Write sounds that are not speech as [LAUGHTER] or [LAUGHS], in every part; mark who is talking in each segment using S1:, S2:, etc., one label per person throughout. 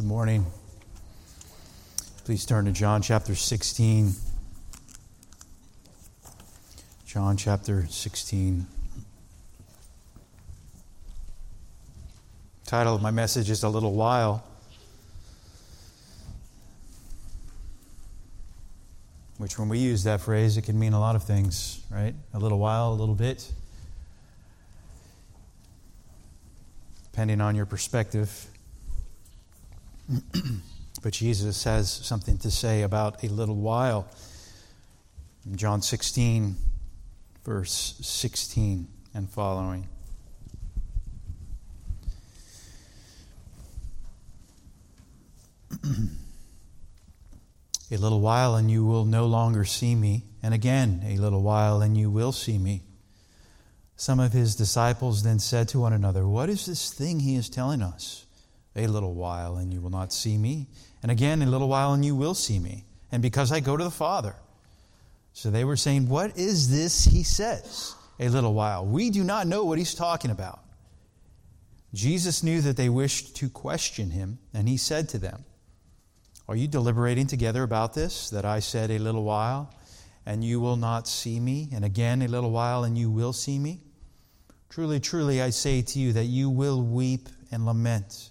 S1: Good morning. Please turn to John chapter 16. John chapter 16. Title of my message is A Little While. Which, when we use that phrase, it can mean a lot of things, right? A little while, a little bit. Depending on your perspective. [CLEARS THROAT] but Jesus has something to say about a little while. In John 16, verse 16 and following. [CLEARS THROAT] a little while and you will no longer see me, and again a little while and you will see me. Some of his disciples then said to one another, What is this thing he is telling us? A little while, and you will not see me. And again, a little while, and you will see me. And because I go to the Father. So they were saying, What is this he says? A little while. We do not know what he's talking about. Jesus knew that they wished to question him, and he said to them, Are you deliberating together about this, that I said a little while, and you will not see me, and again a little while, and you will see me? Truly, truly, I say to you that you will weep and lament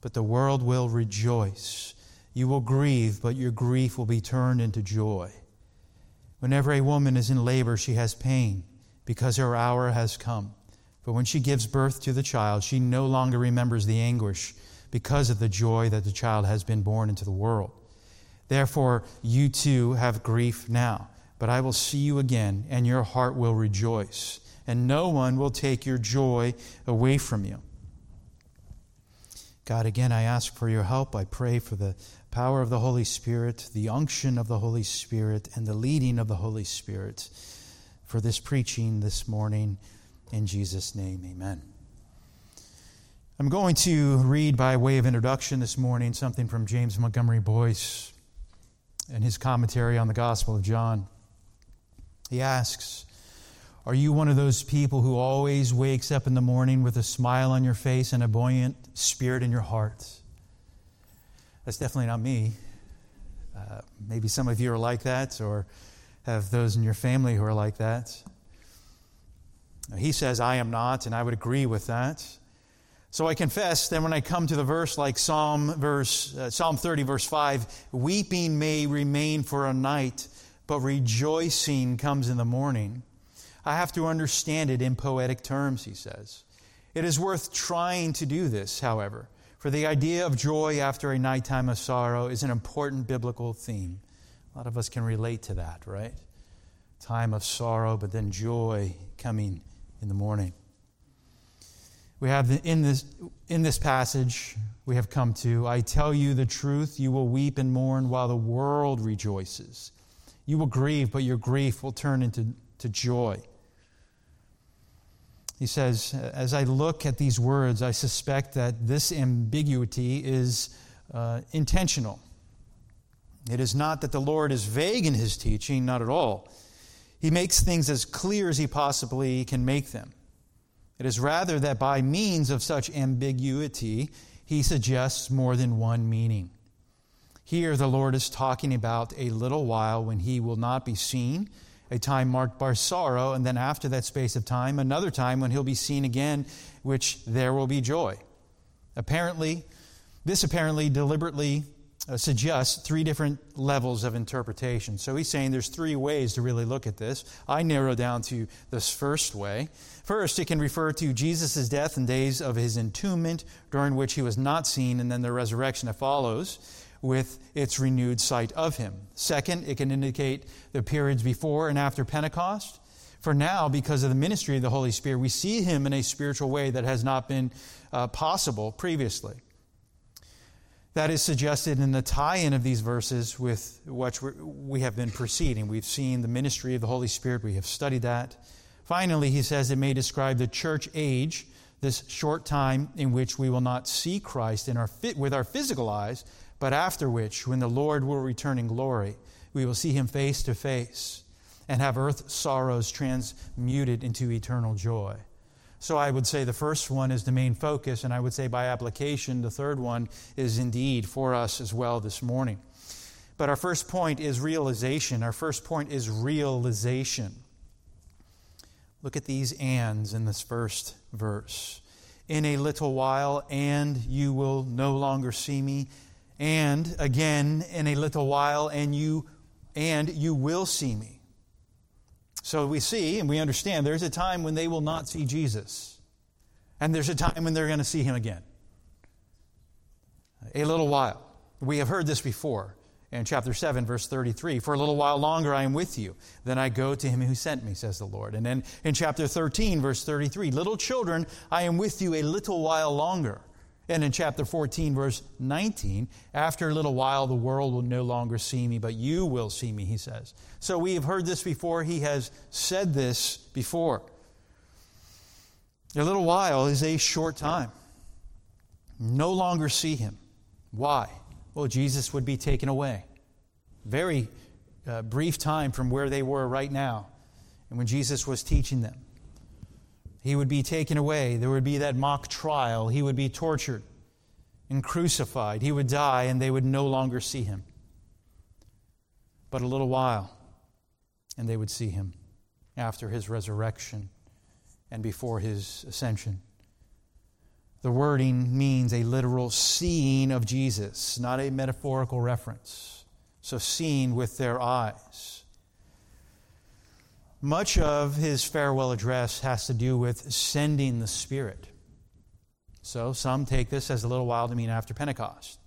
S1: but the world will rejoice. You will grieve, but your grief will be turned into joy. Whenever a woman is in labor, she has pain because her hour has come. But when she gives birth to the child, she no longer remembers the anguish because of the joy that the child has been born into the world. Therefore, you too have grief now, but I will see you again, and your heart will rejoice, and no one will take your joy away from you. God, again, I ask for your help. I pray for the power of the Holy Spirit, the unction of the Holy Spirit, and the leading of the Holy Spirit for this preaching this morning. In Jesus' name, amen. I'm going to read by way of introduction this morning something from James Montgomery Boice and his commentary on the Gospel of John. He asks, are you one of those people who always wakes up in the morning with a smile on your face and a buoyant spirit in your heart? That's definitely not me. Uh, maybe some of you are like that, or have those in your family who are like that. He says, I am not, and I would agree with that. So I confess that when I come to the verse like Psalm, verse, uh, Psalm 30, verse 5, weeping may remain for a night, but rejoicing comes in the morning. I have to understand it in poetic terms, he says. It is worth trying to do this, however, for the idea of joy after a nighttime of sorrow is an important biblical theme. A lot of us can relate to that, right? Time of sorrow, but then joy coming in the morning. We have in this, in this passage, we have come to I tell you the truth, you will weep and mourn while the world rejoices. You will grieve, but your grief will turn into to joy. He says, As I look at these words, I suspect that this ambiguity is uh, intentional. It is not that the Lord is vague in his teaching, not at all. He makes things as clear as he possibly can make them. It is rather that by means of such ambiguity, he suggests more than one meaning. Here, the Lord is talking about a little while when he will not be seen a time marked by sorrow, and then after that space of time, another time when he'll be seen again, which there will be joy. Apparently, this apparently deliberately uh, suggests three different levels of interpretation. So he's saying there's three ways to really look at this. I narrow down to this first way. First, it can refer to Jesus' death and days of his entombment, during which he was not seen, and then the resurrection that follows with its renewed sight of him. Second, it can indicate the periods before and after Pentecost. For now, because of the ministry of the Holy Spirit, we see him in a spiritual way that has not been uh, possible previously. That is suggested in the tie in of these verses with what we have been proceeding. We've seen the ministry of the Holy Spirit, we have studied that. Finally, he says it may describe the church age, this short time in which we will not see Christ in our, with our physical eyes, but after which, when the Lord will return in glory, we will see him face to face and have earth sorrows transmuted into eternal joy. So I would say the first one is the main focus, and I would say by application, the third one is indeed for us as well this morning. But our first point is realization. Our first point is realization. Look at these ands in this first verse. In a little while, and you will no longer see me. And again, in a little while, and you and you will see me. So we see and we understand there's a time when they will not see Jesus. And there's a time when they're going to see him again. A little while. We have heard this before in chapter 7, verse 33 For a little while longer I am with you. Then I go to him who sent me, says the Lord. And then in chapter 13, verse 33 Little children, I am with you a little while longer. And in chapter 14, verse 19, after a little while, the world will no longer see me, but you will see me, he says. So we have heard this before. He has said this before. A little while is a short time. No longer see him. Why? Well, Jesus would be taken away. Very uh, brief time from where they were right now, and when Jesus was teaching them. He would be taken away. There would be that mock trial. He would be tortured and crucified. He would die, and they would no longer see him. But a little while, and they would see him after his resurrection and before his ascension. The wording means a literal seeing of Jesus, not a metaphorical reference. So, seeing with their eyes. Much of his farewell address has to do with sending the Spirit. So some take this as a little while to mean after Pentecost.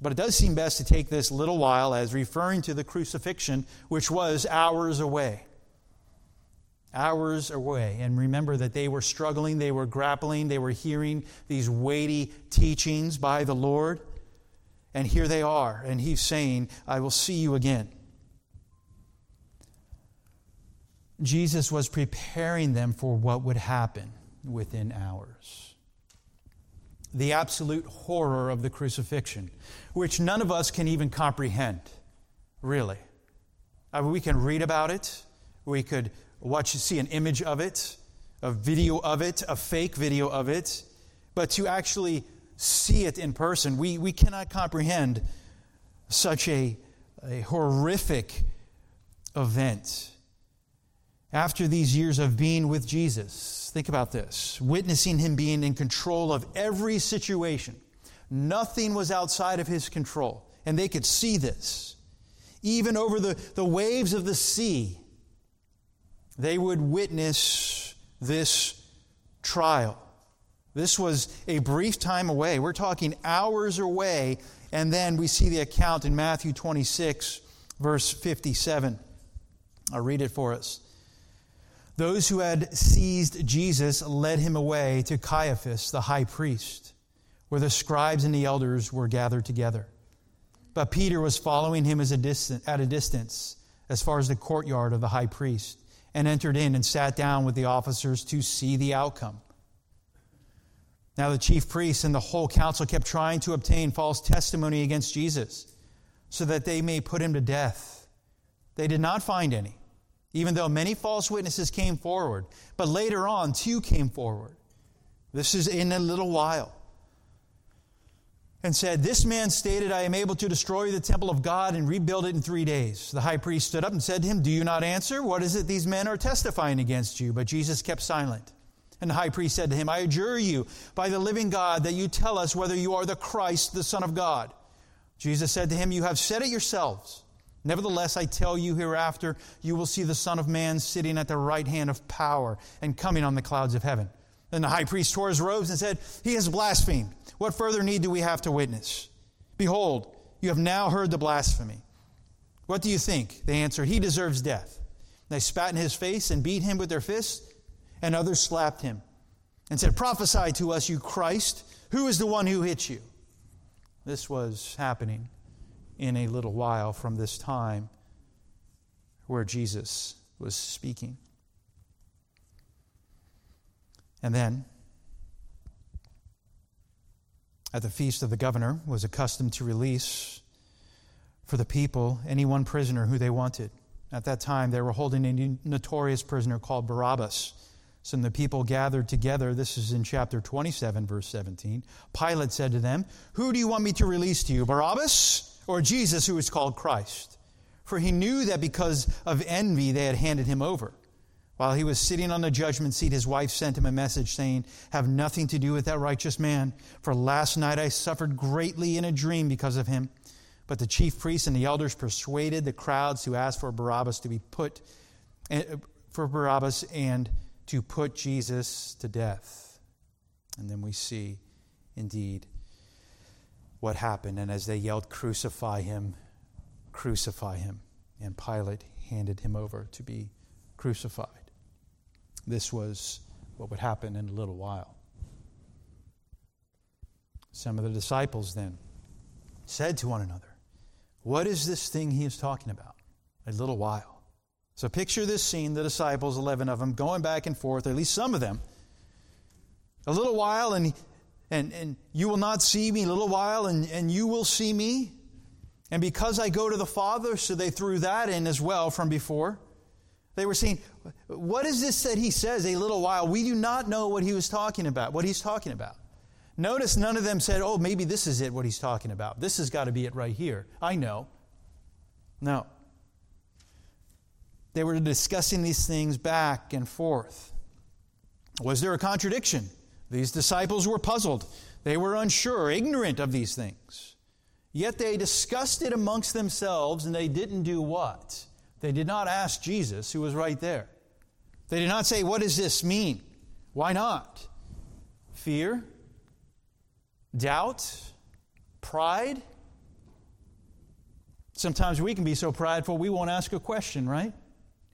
S1: But it does seem best to take this little while as referring to the crucifixion, which was hours away. Hours away. And remember that they were struggling, they were grappling, they were hearing these weighty teachings by the Lord. And here they are. And he's saying, I will see you again. Jesus was preparing them for what would happen within hours. The absolute horror of the crucifixion, which none of us can even comprehend, really. I mean, we can read about it, we could watch, see an image of it, a video of it, a fake video of it, but to actually see it in person, we, we cannot comprehend such a, a horrific event after these years of being with Jesus. Think about this witnessing him being in control of every situation. Nothing was outside of his control, and they could see this. Even over the, the waves of the sea, they would witness this trial. This was a brief time away. We're talking hours away, and then we see the account in Matthew 26, verse 57. I'll read it for us. Those who had seized Jesus led him away to Caiaphas, the high priest, where the scribes and the elders were gathered together. But Peter was following him a at a distance, as far as the courtyard of the high priest, and entered in and sat down with the officers to see the outcome. Now, the chief priests and the whole council kept trying to obtain false testimony against Jesus so that they may put him to death. They did not find any even though many false witnesses came forward. But later on, two came forward. This is in a little while. And said, This man stated, I am able to destroy the temple of God and rebuild it in three days. The high priest stood up and said to him, Do you not answer? What is it these men are testifying against you? But Jesus kept silent. And the high priest said to him, I adjure you by the living God that you tell us whether you are the Christ, the Son of God. Jesus said to him, You have said it yourselves. Nevertheless, I tell you, hereafter you will see the Son of Man sitting at the right hand of power and coming on the clouds of heaven. Then the high priest tore his robes and said, He has blasphemed. What further need do we have to witness? Behold, you have now heard the blasphemy. What do you think? They answered, He deserves death. They spat in his face and beat him with their fists, and others slapped him and said, Prophesy to us, you Christ. Who is the one who hit you? This was happening in a little while from this time where Jesus was speaking. And then, at the feast of the governor, was accustomed to release for the people any one prisoner who they wanted. At that time, they were holding a notorious prisoner called Barabbas. So the people gathered together. This is in chapter 27, verse 17. Pilate said to them, Who do you want me to release to you, Barabbas or Jesus, who is called Christ? For he knew that because of envy they had handed him over. While he was sitting on the judgment seat, his wife sent him a message saying, Have nothing to do with that righteous man, for last night I suffered greatly in a dream because of him. But the chief priests and the elders persuaded the crowds to ask for Barabbas to be put eh, for Barabbas and to put Jesus to death. And then we see, indeed, what happened. And as they yelled, Crucify him, crucify him. And Pilate handed him over to be crucified. This was what would happen in a little while. Some of the disciples then said to one another, What is this thing he is talking about? A little while. So picture this scene the disciples, 11 of them, going back and forth, at least some of them. A little while, and, and, and you will not see me, a little while, and, and you will see me. And because I go to the Father, so they threw that in as well from before. They were saying, What is this that he says, a little while? We do not know what he was talking about, what he's talking about. Notice none of them said, Oh, maybe this is it, what he's talking about. This has got to be it right here. I know. No. They were discussing these things back and forth. Was there a contradiction? These disciples were puzzled. They were unsure, ignorant of these things. Yet they discussed it amongst themselves and they didn't do what? They did not ask Jesus, who was right there. They did not say, What does this mean? Why not? Fear? Doubt? Pride? Sometimes we can be so prideful we won't ask a question, right?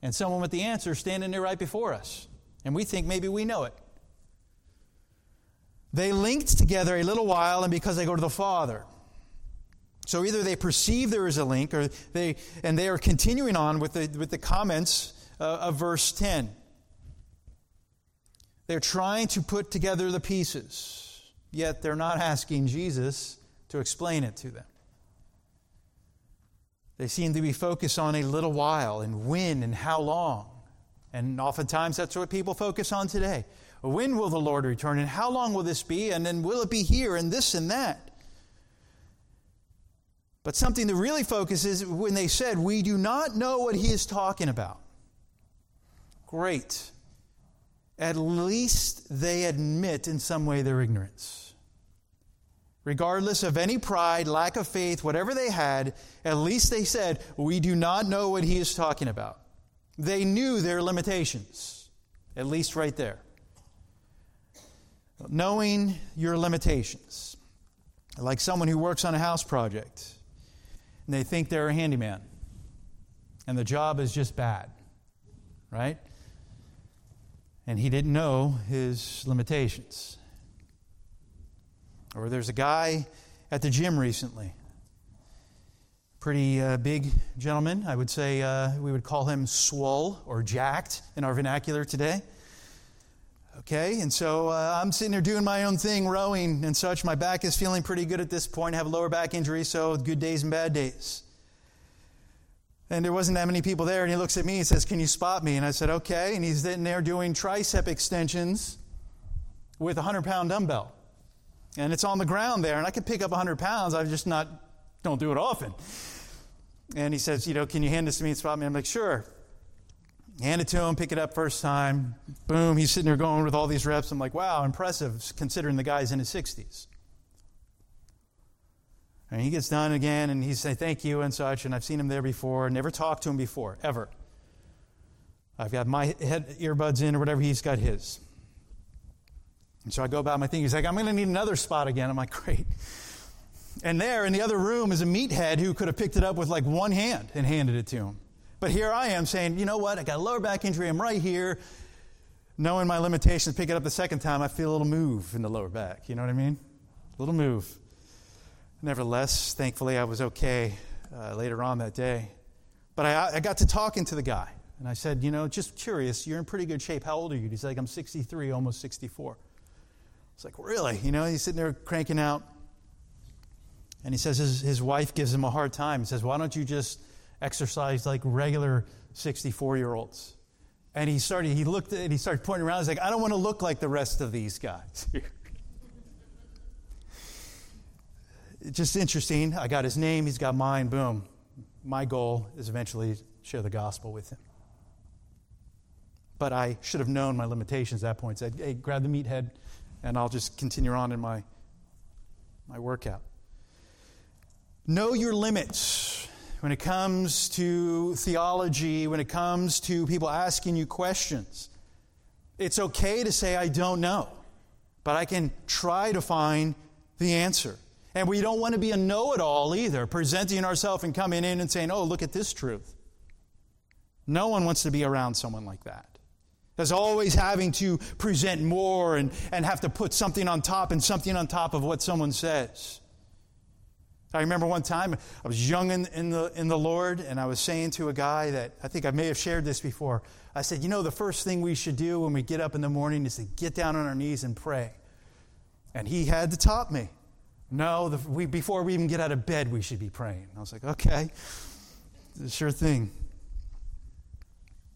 S1: And someone with the answer standing there right before us. And we think maybe we know it. They linked together a little while, and because they go to the Father. So either they perceive there is a link, or they, and they are continuing on with the, with the comments uh, of verse 10. They're trying to put together the pieces, yet they're not asking Jesus to explain it to them. They seem to be focused on a little while and when and how long. And oftentimes that's what people focus on today. When will the Lord return and how long will this be? And then will it be here and this and that? But something to really focus is when they said, We do not know what he is talking about. Great. At least they admit in some way their ignorance regardless of any pride, lack of faith, whatever they had, at least they said, We do not know what he is talking about. They knew their limitations, at least right there. Knowing your limitations, like someone who works on a house project and they think they're a handyman and the job is just bad, right? And he didn't know his limitations. Or there's a guy at the gym recently. Pretty uh, big gentleman. I would say uh, we would call him swole or jacked in our vernacular today. Okay, and so uh, I'm sitting there doing my own thing, rowing and such. My back is feeling pretty good at this point. I have a lower back injury, so good days and bad days. And there wasn't that many people there, and he looks at me and says, Can you spot me? And I said, Okay. And he's sitting there doing tricep extensions with a 100 pound dumbbell and it's on the ground there, and I can pick up 100 pounds. I just not don't do it often. And he says, you know, can you hand this to me and spot me? I'm like, sure. Hand it to him, pick it up first time. Boom, he's sitting there going with all these reps. I'm like, wow, impressive, considering the guy's in his 60s. And he gets done again, and he saying thank you and such. And I've seen him there before, never talked to him before, ever. I've got my head earbuds in or whatever, he's got his. And so I go about my thing. He's like, I'm going to need another spot again. I'm like, great. And there in the other room is a meathead who could have picked it up with like one hand and handed it to him. But here I am saying, you know what? I got a lower back injury. I'm right here. Knowing my limitations, pick it up the second time, I feel a little move in the lower back. You know what I mean? A little move. Nevertheless, thankfully, I was okay uh, later on that day. But I, I got to talking to the guy. And I said, you know, just curious, you're in pretty good shape. How old are you? He's like, I'm 63, almost 64. It's like, really? You know, he's sitting there cranking out. And he says his, his wife gives him a hard time. He says, Why don't you just exercise like regular 64 year olds? And he started, he looked at and he started pointing around. He's like, I don't want to look like the rest of these guys. [LAUGHS] Just interesting. I got his name, he's got mine, boom. My goal is eventually share the gospel with him. But I should have known my limitations at that point. Said, hey, grab the meathead, and I'll just continue on in my, my workout. Know your limits when it comes to theology, when it comes to people asking you questions. It's okay to say, I don't know, but I can try to find the answer. And we don't want to be a know it all either, presenting ourselves and coming in and saying, oh, look at this truth. No one wants to be around someone like that. There's always having to present more and, and have to put something on top and something on top of what someone says. I remember one time I was young in, in, the, in the Lord, and I was saying to a guy that I think I may have shared this before. I said, You know, the first thing we should do when we get up in the morning is to get down on our knees and pray. And he had to top me. No, the, we, before we even get out of bed, we should be praying. I was like, okay, sure thing.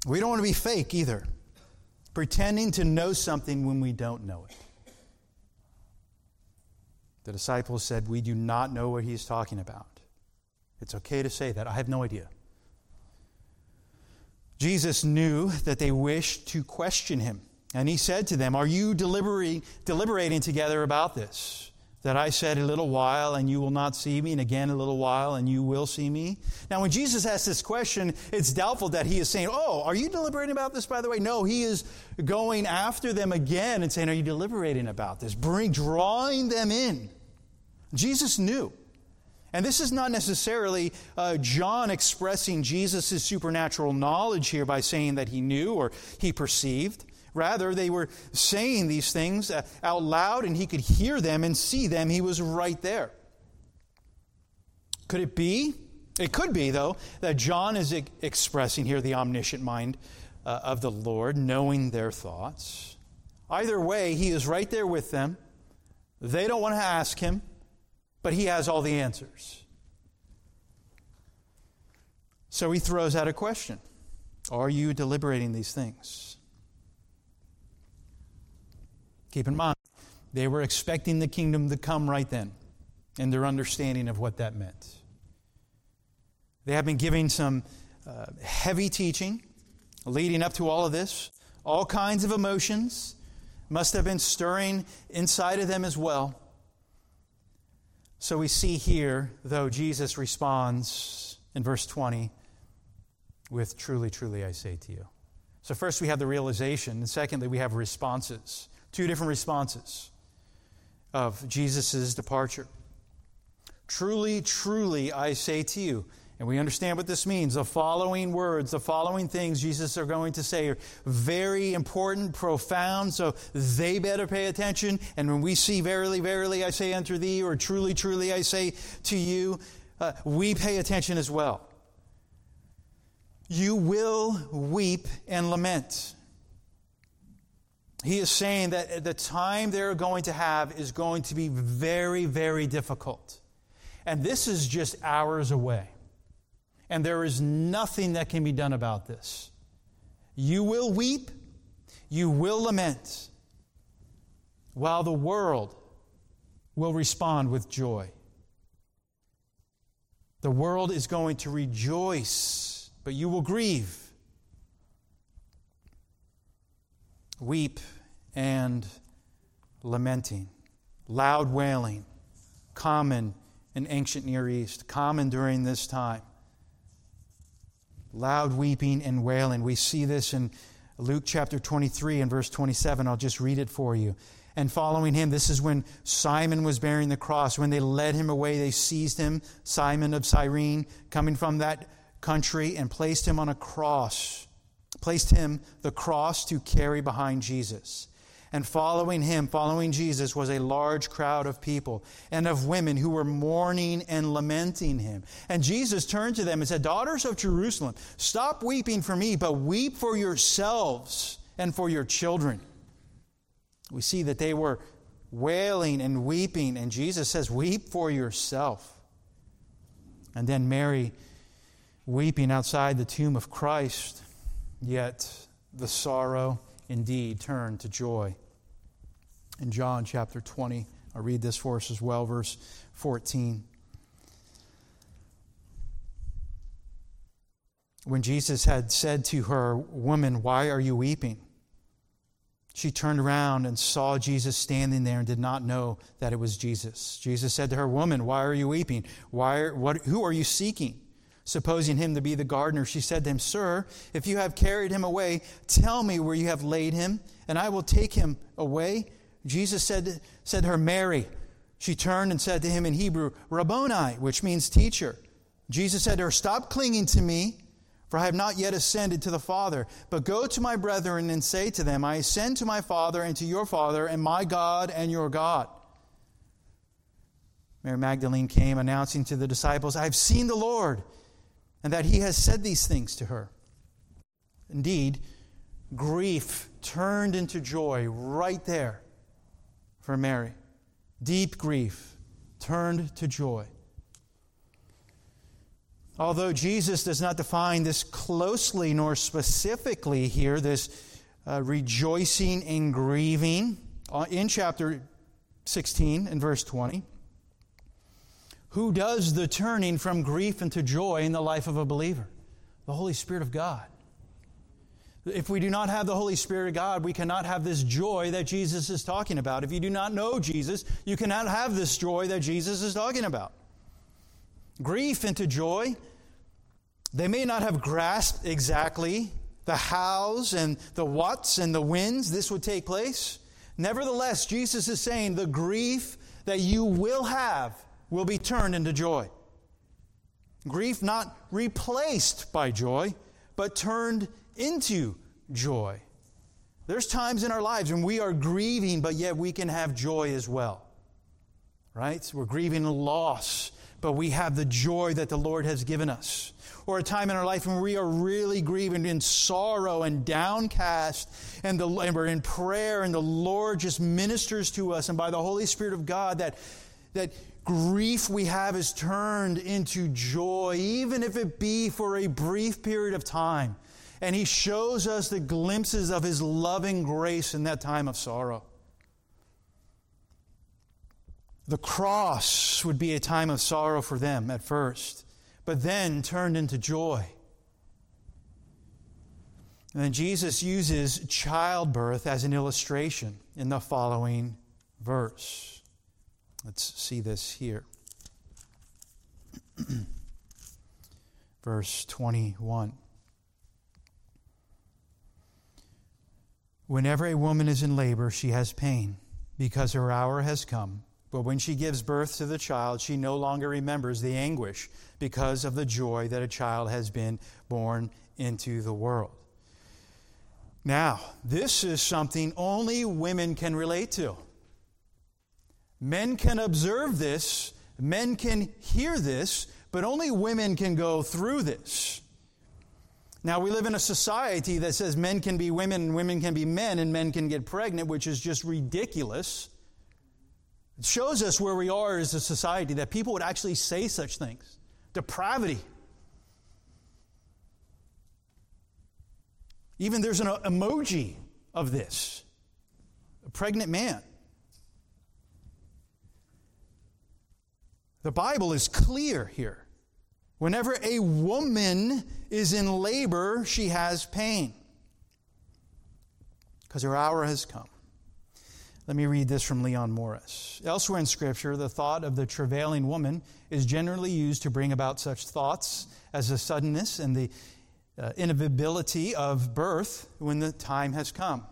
S1: We don't want to be fake either, pretending to know something when we don't know it. The disciples said, We do not know what he's talking about. It's okay to say that. I have no idea. Jesus knew that they wished to question him, and he said to them, Are you deliberating, together about this? That I said a little while and you will not see me, and again a little while and you will see me? Now, when Jesus asks this question, it's doubtful that he is saying, Oh, are you deliberating about this, by the way? No, he is going after them again and saying, Are you deliberating about this? Bring, drawing them in. Jesus knew. And this is not necessarily uh, John expressing Jesus' supernatural knowledge here by saying that he knew or he perceived. Rather, they were saying these things uh, out loud and he could hear them and see them. He was right there. Could it be? It could be, though, that John is expressing here the omniscient mind uh, of the Lord, knowing their thoughts. Either way, he is right there with them. They don't want to ask him, but he has all the answers. So he throws out a question Are you deliberating these things? Keep in mind, they were expecting the kingdom to come right then, and their understanding of what that meant. They have been giving some uh, heavy teaching leading up to all of this. All kinds of emotions must have been stirring inside of them as well. So we see here, though, Jesus responds in verse 20 with, Truly, truly, I say to you. So, first we have the realization, and secondly, we have responses. Two different responses of Jesus' departure. Truly, truly, I say to you, and we understand what this means. The following words, the following things Jesus are going to say are very important, profound, so they better pay attention. And when we see, Verily, verily, I say unto thee, or Truly, truly, I say to you, uh, we pay attention as well. You will weep and lament. He is saying that the time they're going to have is going to be very, very difficult. And this is just hours away. And there is nothing that can be done about this. You will weep, you will lament, while the world will respond with joy. The world is going to rejoice, but you will grieve. weep and lamenting, loud wailing, common in ancient Near East, common during this time. Loud weeping and wailing. We see this in Luke chapter 23 and verse 27. I'll just read it for you. And following him, this is when Simon was bearing the cross. When they led him away, they seized him, Simon of Cyrene, coming from that country, and placed him on a cross placed him the cross to carry behind Jesus. And following him, following Jesus, was a large crowd of people and of women who were mourning and lamenting him. And Jesus turned to them and said, Daughters of Jerusalem, stop weeping for me, but weep for yourselves and for your children. We see that they were wailing and weeping, and Jesus says, Weep for yourself. And then Mary weeping outside the tomb of Christ Yet the sorrow indeed turn to joy. In John chapter 20, I'll read this for us as well, verse 14. When Jesus had said to her, Woman, why are you weeping? She turned around and saw Jesus standing there and did not know that it was Jesus. Jesus said to her, Woman, why are you weeping? Why, what, who are you seeking? Supposing him to be the gardener, she said to him, Sir, if you have carried him away, tell me where you have laid him, and I will take him away. Jesus said, said to her, Mary. She turned and said to him in Hebrew, Rabboni, which means teacher. Jesus said to her, Stop clinging to me, for I have not yet ascended to the Father. But go to my brethren and say to them, I ascend to my Father and to your Father, and my God and your God. Mary Magdalene came announcing to the disciples, I have seen the Lord and that he has said these things to her. Indeed, grief turned into joy right there for Mary. Deep grief turned to joy. Although Jesus does not define this closely nor specifically here, this uh, rejoicing and grieving uh, in chapter 16 and verse 20, who does the turning from grief into joy in the life of a believer? The Holy Spirit of God. If we do not have the Holy Spirit of God, we cannot have this joy that Jesus is talking about. If you do not know Jesus, you cannot have this joy that Jesus is talking about. Grief into joy, they may not have grasped exactly the hows and the whats and the whens this would take place. Nevertheless, Jesus is saying the grief that you will have will be turned into joy. Grief not replaced by joy, but turned into joy. There's times in our lives when we are grieving, but yet we can have joy as well. Right? We're grieving loss, but we have the joy that the Lord has given us. Or a time in our life when we are really grieving in sorrow and downcast, and, the, and we're in prayer, and the Lord just ministers to us, and by the Holy Spirit of God, that, that grief we have is turned into joy, even if it be for a brief period of time. And He shows us the glimpses of His loving grace in that time of sorrow. The cross would be a time of sorrow for them at first, but then turned into joy. And then Jesus uses childbirth as an illustration in the following verse. Let's see this here. [CLEARS THROAT] Verse 21. Whenever a woman is in labor, she has pain because her hour has come. But when she gives birth to the child, she no longer remembers the anguish because of the joy that a child has been born into the world. Now, this is something only women can relate to. Men can observe this, men can hear this, but only women can go through this. Now, we live in a society that says men can be women and women can be men and men can get pregnant, which is just ridiculous. It shows us where we are as a society that people would actually say such things. Depravity. Even there's an emoji of this a pregnant man. The Bible is clear here. Whenever a woman is in labor, she has pain because her hour has come. Let me read this from Leon Morris. Elsewhere in Scripture, the thought of the travailing woman is generally used to bring about such thoughts as the suddenness and the uh, inevitability of birth when the time has come.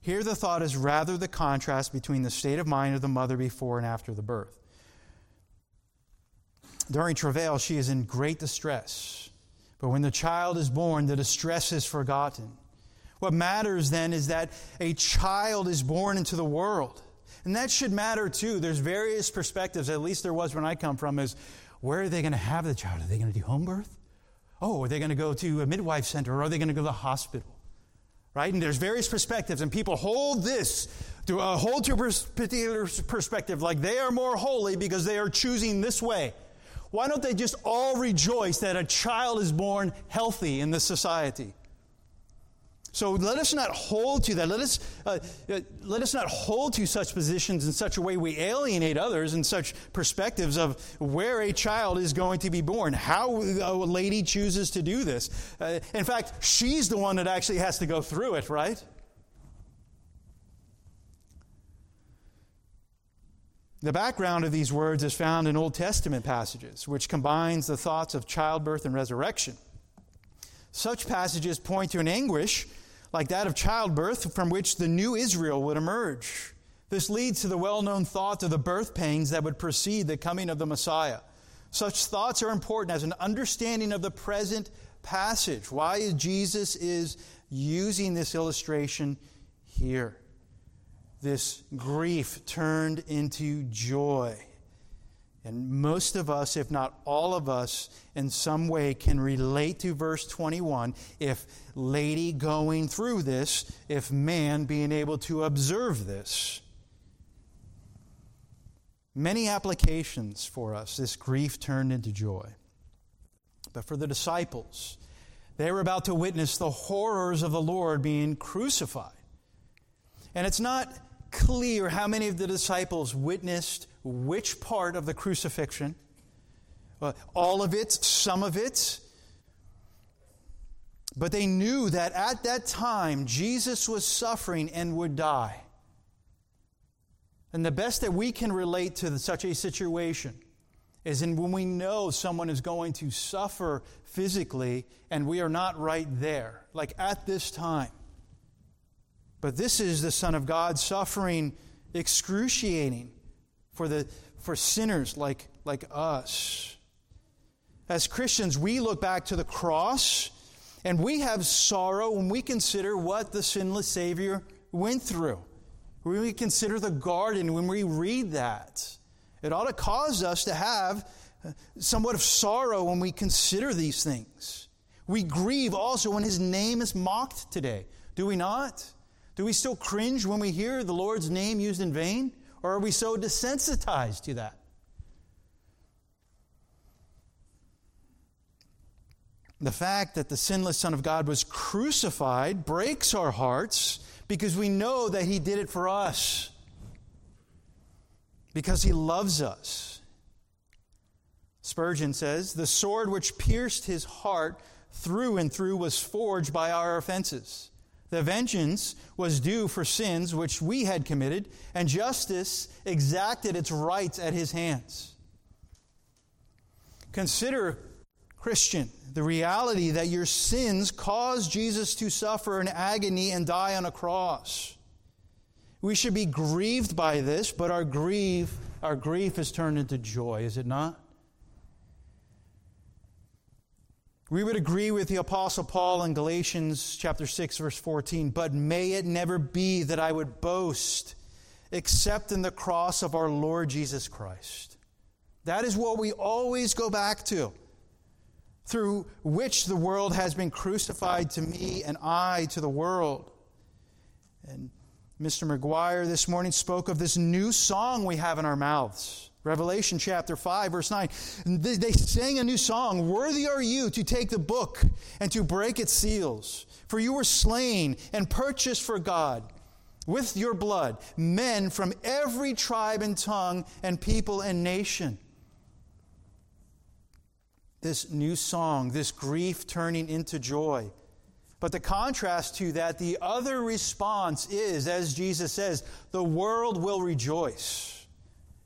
S1: Here, the thought is rather the contrast between the state of mind of the mother before and after the birth. During travail, she is in great distress. But when the child is born, the distress is forgotten. What matters then is that a child is born into the world. And that should matter too. There's various perspectives, at least there was when I come from, is where are they going to have the child? Are they going to do home birth? Oh, are they going to go to a midwife center or are they going to go to the hospital? Right? And there's various perspectives, and people hold this to a hold to a particular perspective like they are more holy because they are choosing this way. Why don't they just all rejoice that a child is born healthy in this society? So let us not hold to that. Let us, uh, uh, let us not hold to such positions in such a way we alienate others in such perspectives of where a child is going to be born, how a lady chooses to do this. Uh, in fact, she's the one that actually has to go through it, right? The background of these words is found in Old Testament passages, which combines the thoughts of childbirth and resurrection. Such passages point to an anguish like that of childbirth from which the new Israel would emerge. This leads to the well known thought of the birth pangs that would precede the coming of the Messiah. Such thoughts are important as an understanding of the present passage. Why is Jesus is using this illustration here. This grief turned into joy. And most of us, if not all of us, in some way can relate to verse 21 if lady going through this, if man being able to observe this. Many applications for us, this grief turned into joy. But for the disciples, they were about to witness the horrors of the Lord being crucified. And it's not clear how many of the disciples witnessed which part of the crucifixion. All of it, some of it. But they knew that at that time Jesus was suffering and would die. And the best that we can relate to such a situation is in when we know someone is going to suffer physically and we are not right there, like at this time. But this is the Son of God suffering excruciating for, the, for sinners like, like us. As Christians, we look back to the cross and we have sorrow when we consider what the sinless Savior went through. When we consider the garden, when we read that, it ought to cause us to have somewhat of sorrow when we consider these things. We grieve also when His name is mocked today, do we not? Do we still cringe when we hear the Lord's name used in vain? Or are we so desensitized to that? The fact that the sinless Son of God was crucified breaks our hearts because we know that He did it for us, because He loves us. Spurgeon says, The sword which pierced His heart through and through was forged by our offenses. The vengeance was due for sins which we had committed, and justice exacted its rights at his hands. Consider, Christian, the reality that your sins caused Jesus to suffer an agony and die on a cross. We should be grieved by this, but our grief, our grief is turned into joy, is it not? We would agree with the Apostle Paul in Galatians chapter 6, verse 14, but may it never be that I would boast except in the cross of our Lord Jesus Christ. That is what we always go back to, through which the world has been crucified to me and I to the world. And Mr. McGuire this morning spoke of this new song we have in our mouths. Revelation chapter 5, verse 9. They, they sang a new song Worthy are you to take the book and to break its seals, for you were slain and purchased for God with your blood men from every tribe and tongue and people and nation. This new song, this grief turning into joy. But the contrast to that, the other response is, as Jesus says, the world will rejoice.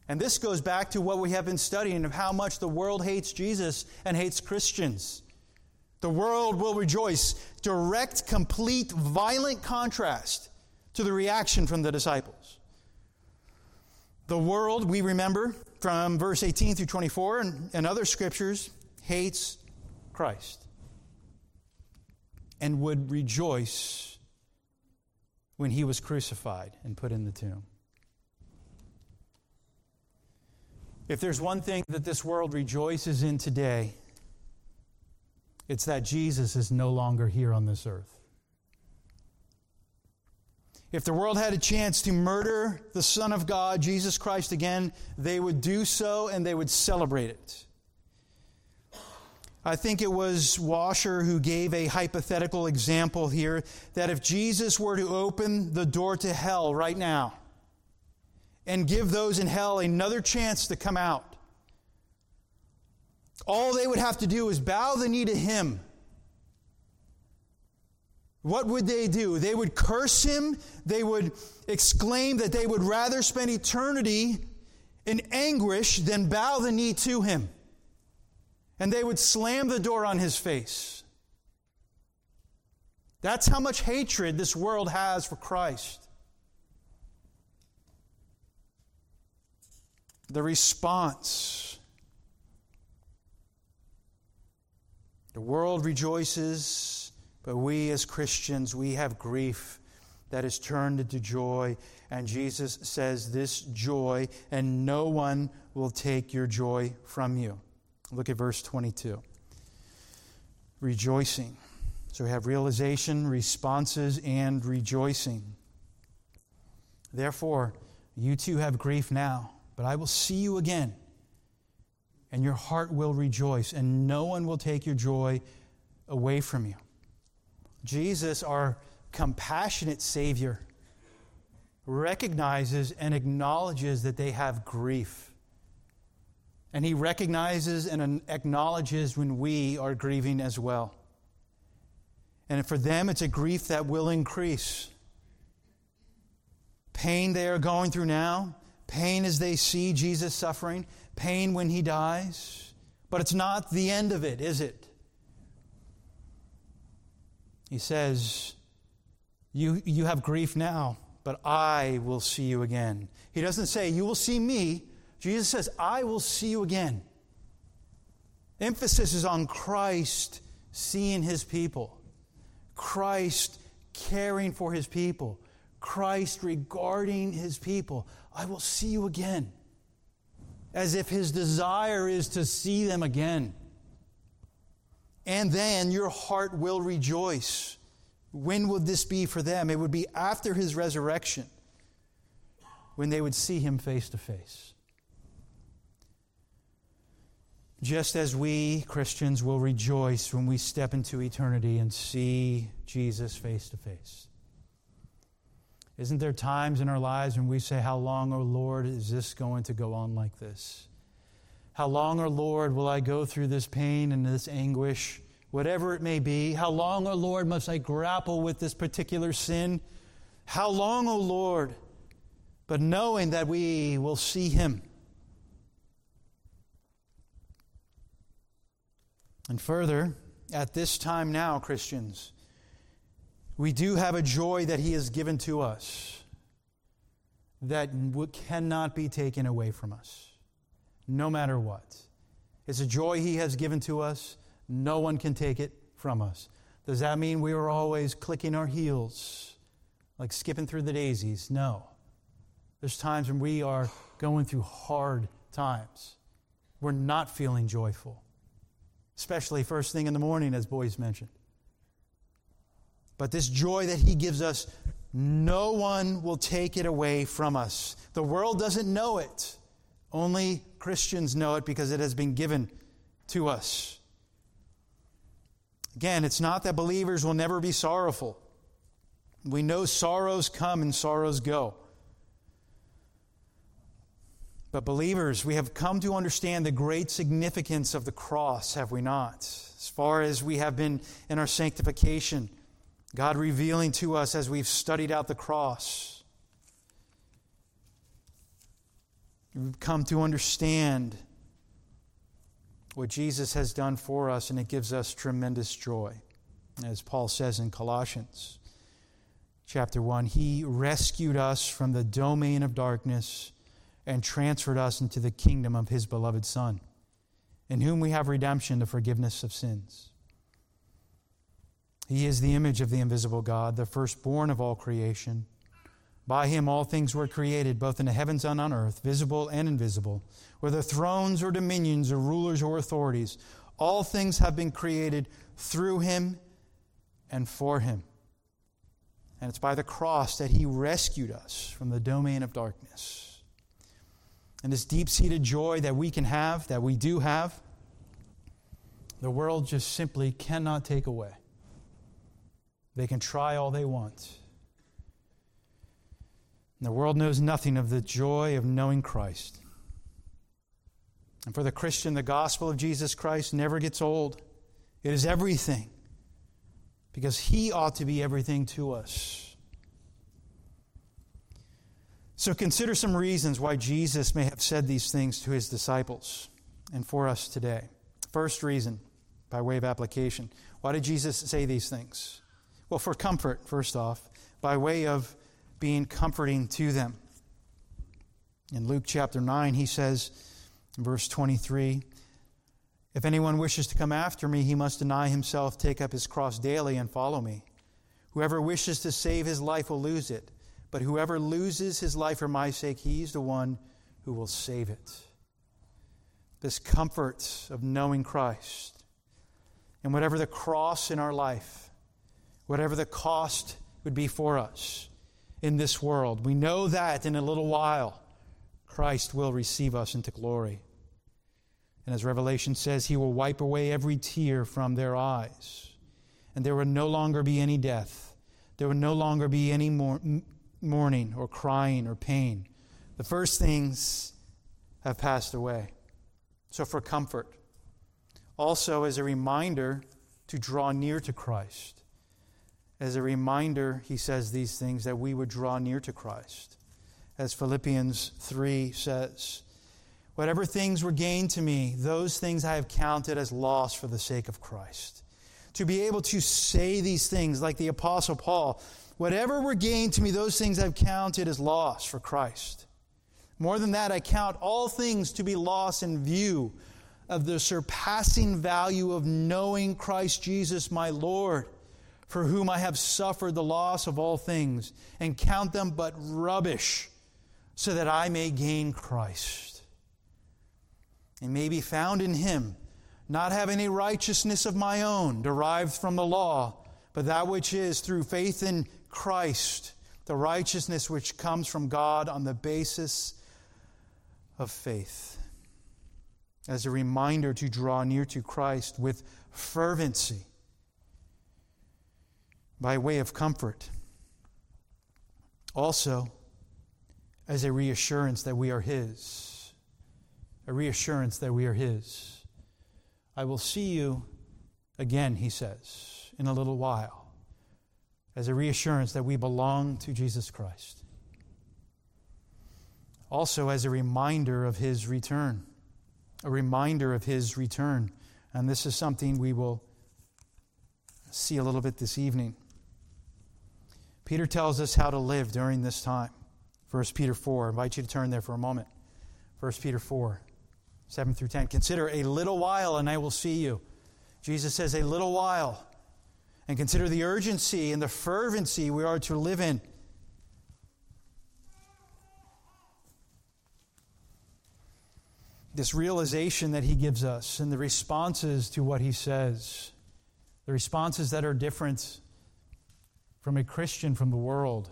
S1: And this goes back to what we have been studying of how much the world hates Jesus and hates Christians. The world will rejoice. Direct, complete, violent contrast to the reaction from the disciples. The world, we remember from verse 18 through 24 and, and other scriptures, hates Christ and would rejoice when he was crucified and put in the tomb. If there's one thing that this world rejoices in today, it's that Jesus is no longer here on this earth. If the world had a chance to murder the Son of God, Jesus Christ, again, they would do so and they would celebrate it. I think it was Washer who gave a hypothetical example here that if Jesus were to open the door to hell right now and give those in hell another chance to come out, all they would have to do is bow the knee to him. What would they do? They would curse him. They would exclaim that they would rather spend eternity in anguish than bow the knee to him and they would slam the door on his face. That's how much hatred this world has for Christ. The response the world rejoices, but we as Christians, we have grief that is turned into joy. And Jesus says, This joy, and no one will take your joy from you. Look at verse 22. Rejoicing. So we have realization, responses, and rejoicing. Therefore, you too have grief now, but I will see you again, and your heart will rejoice, and no one will take your joy away from you. Jesus, our compassionate Savior, recognizes and acknowledges that they have grief. And he recognizes and acknowledges when we are grieving as well. And for them, it's a grief that will increase. Pain they are going through now, pain as they see Jesus suffering, pain when he dies. But it's not the end of it, is it? He says, you, you have grief now, but I will see you again. He doesn't say, You will see me, Jesus says, I will see you again. Emphasis is on Christ seeing his people, Christ caring for his people, Christ regarding his people. I will see you again. As if his desire is to see them again. And then your heart will rejoice. When would this be for them? It would be after his resurrection when they would see him face to face just as we Christians will rejoice when we step into eternity and see Jesus face to face. Isn't there times in our lives when we say, How long, O oh Lord, is this going to go on like this? How long, O oh Lord, will I go through this pain and this anguish, whatever it may be? How long, O oh Lord, must I grapple with this particular sin? How long, O Lord? But knowing that we will see Him And further, at this time now, Christians, we do have a joy that He has given to us that cannot be taken away from us, no matter what. It's a joy He has given to us. No one can take it from us. Does that mean we are always clicking our heels, like skipping through the daisies? No. There's times when we are going through hard times. We're not feeling joyful especially first thing in the morning, as Boice mentioned. But this joy that He gives us, no one will take it away from us. The world doesn't know it. Only Christians know it because it has been given to us. Again, it's not that believers will never be sorrowful. We know sorrows come and sorrows go. But, believers, we have come to understand the great significance of the cross, have we not? As far as we have been in our sanctification, God revealing to us as we've studied out the cross. We've come to understand what Jesus has done for us, and it gives us tremendous joy. As Paul says in Colossians chapter 1, He rescued us from the domain of darkness and transferred us into the kingdom of his beloved Son, in whom we have redemption, the forgiveness of sins. He is the image of the invisible God, the firstborn of all creation. By him all things were created, both in the heavens and on earth, visible and invisible, whether thrones or dominions or rulers or authorities. All things have been created through him and for him. And it's by the cross that he rescued us from the domain of darkness and this deep seated joy that we can have, that we do have, the world just simply cannot take away. They can try all they want. And the world knows nothing of the joy of knowing Christ. And for the Christian, the gospel of Jesus Christ never gets old. It is everything because he ought to be everything to us. So consider some reasons why Jesus may have said these things to his disciples and for us today. First reason, by way of application. Why did Jesus say these things? Well, for comfort, first off, by way of being comforting to them. In Luke chapter 9, he says, in verse 23, if anyone wishes to come after me, he must deny himself, take up his cross daily, and follow me. Whoever wishes to save his life will lose it, but whoever loses his life for my sake, he's the one who will save it. This comfort of knowing Christ. And whatever the cross in our life, whatever the cost would be for us in this world, we know that in a little while, Christ will receive us into glory. And as Revelation says, he will wipe away every tear from their eyes. And there will no longer be any death. There will no longer be any mourning or crying or pain. The first things have passed away. So, for comfort. Also, as a reminder to draw near to Christ. As a reminder, he says these things that we would draw near to Christ. As Philippians 3 says, Whatever things were gained to me, those things I have counted as loss for the sake of Christ. To be able to say these things like the Apostle Paul, whatever were gained to me, those things I've counted as loss for Christ. More than that, I count all things to be lost in view of the surpassing value of knowing Christ Jesus my Lord, for whom I have suffered the loss of all things, and count them but rubbish, so that I may gain Christ and may be found in him, not having a righteousness of my own derived from the law, but that which is through faith in Christ, the righteousness which comes from God on the basis of faith. As a reminder to draw near to Christ with fervency by way of comfort. Also, as a reassurance that we are His a reassurance that we are His. I will see you again, He says, in a little while, as a reassurance that we belong to Jesus Christ. Also, as a reminder of His return, a reminder of His return. And this is something we will see a little bit this evening. Peter tells us how to live during this time. 1 Peter 4. I invite you to turn there for a moment. 1 Peter 4. 7 through 10. Consider a little while and I will see you. Jesus says, a little while. And consider the urgency and the fervency we are to live in. This realization that he gives us and the responses to what he says, the responses that are different from a Christian from the world,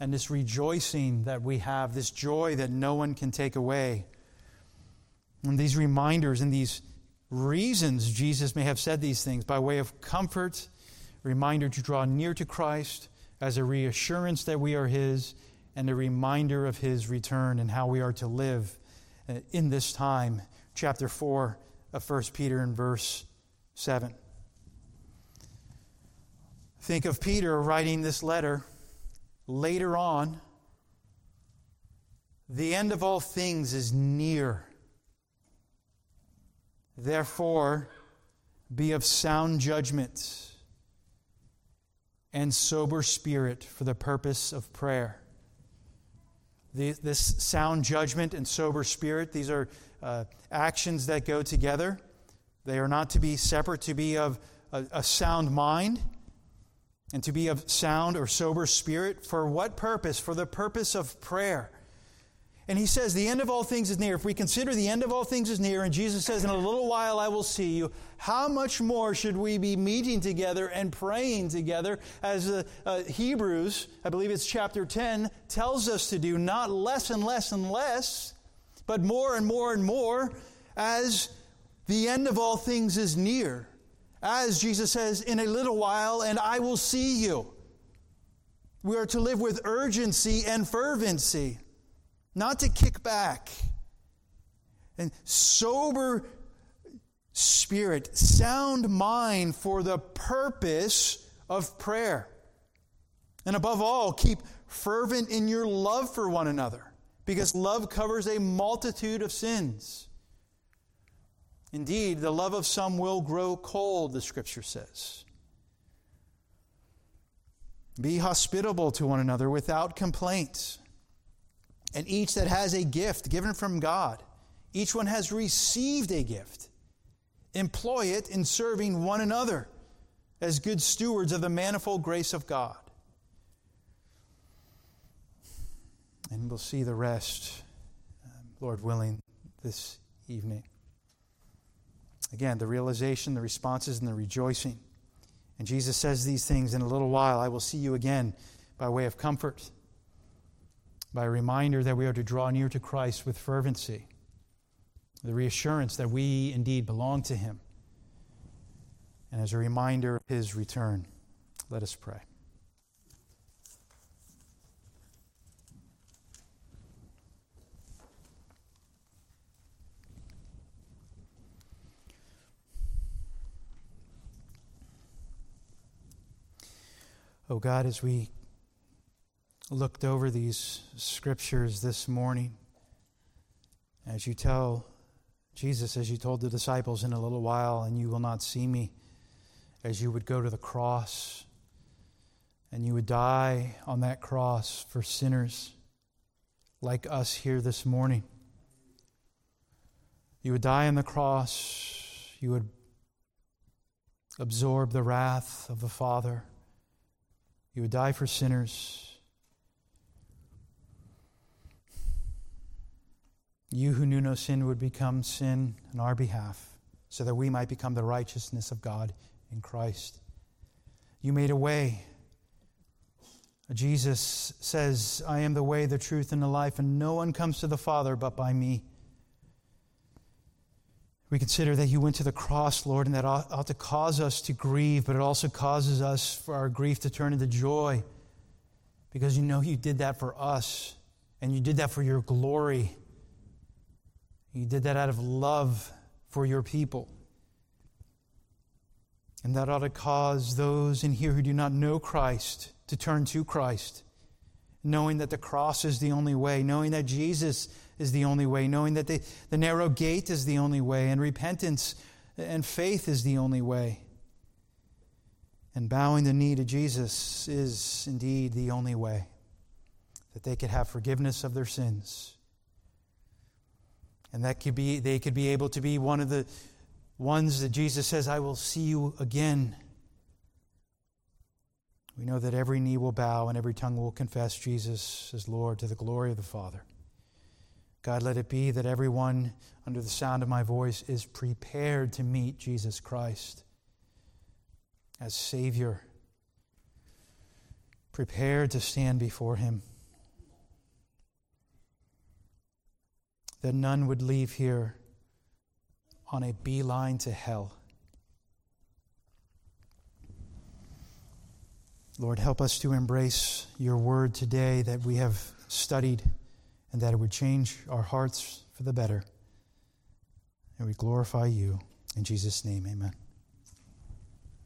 S1: and this rejoicing that we have, this joy that no one can take away. And these reminders and these reasons Jesus may have said these things by way of comfort, reminder to draw near to Christ, as a reassurance that we are His, and a reminder of His return and how we are to live uh, in this time. Chapter 4 of 1 Peter and verse 7. Think of Peter writing this letter later on. The end of all things is near. Therefore, be of sound judgment and sober spirit for the purpose of prayer. This sound judgment and sober spirit, these are uh, actions that go together. They are not to be separate, to be of a, a sound mind and to be of sound or sober spirit. For what purpose? For the purpose of prayer. And he says, The end of all things is near. If we consider the end of all things is near, and Jesus says, In a little while I will see you, how much more should we be meeting together and praying together as uh, uh, Hebrews, I believe it's chapter 10, tells us to do, not less and less and less, but more and more and more as The end of all things is near. As Jesus says, in a little while, and I will see you. We are to live with urgency and fervency, not to kick back. And sober spirit, sound mind for the purpose of prayer. And above all, keep fervent in your love for one another, because love covers a multitude of sins. Indeed, the love of some will grow cold, the scripture says. Be hospitable to one another without complaint. And each that has a gift given from God, each one has received a gift. Employ it in serving one another as good stewards of the manifold grace of God. And we'll see the rest, um, Lord willing, this evening. Again, the realization, the responses, and the rejoicing. And Jesus says these things in a little while. I will see you again by way of comfort, by a reminder that we are to draw near to Christ with fervency, the reassurance that we indeed belong to Him, and as a reminder of His return. Let us pray. Oh God, as we looked over these scriptures this morning, as you tell Jesus, as you told the disciples in a little while, and you will not see me, as you would go to the cross and you would die on that cross for sinners like us here this morning. You would die on the cross, you would absorb the wrath of the Father. You would die for sinners. You who knew no sin would become sin on our behalf, so that we might become the righteousness of God in Christ. You made a way. Jesus says, I am the way, the truth, and the life, and no one comes to the Father but by me. We consider that you went to the cross, Lord, and that ought, to cause us to grieve, but it also causes us for our grief to turn into joy because you know you did that for us and you did that for your glory. You did that out of love for your people. And that ought to cause those in here who do not know Christ to turn to Christ, knowing that the cross is the only way, knowing that Jesus is the only way, knowing that the, the narrow gate is the only way, and repentance and faith is the only way. And bowing the knee to Jesus is indeed the only way that they could have forgiveness of their sins. And that could be they could be able to be one of the ones that Jesus says, I will see you again. We know that every knee will bow and every tongue will confess Jesus as Lord to the glory of the Father. God, let it be that everyone under the sound of my voice is prepared to meet Jesus Christ as Savior, prepared to stand before Him. That none would leave here on a beeline to hell. Lord, help us to embrace your word today that we have studied and that it would change our hearts for the better. And we glorify you. In Jesus' name, amen.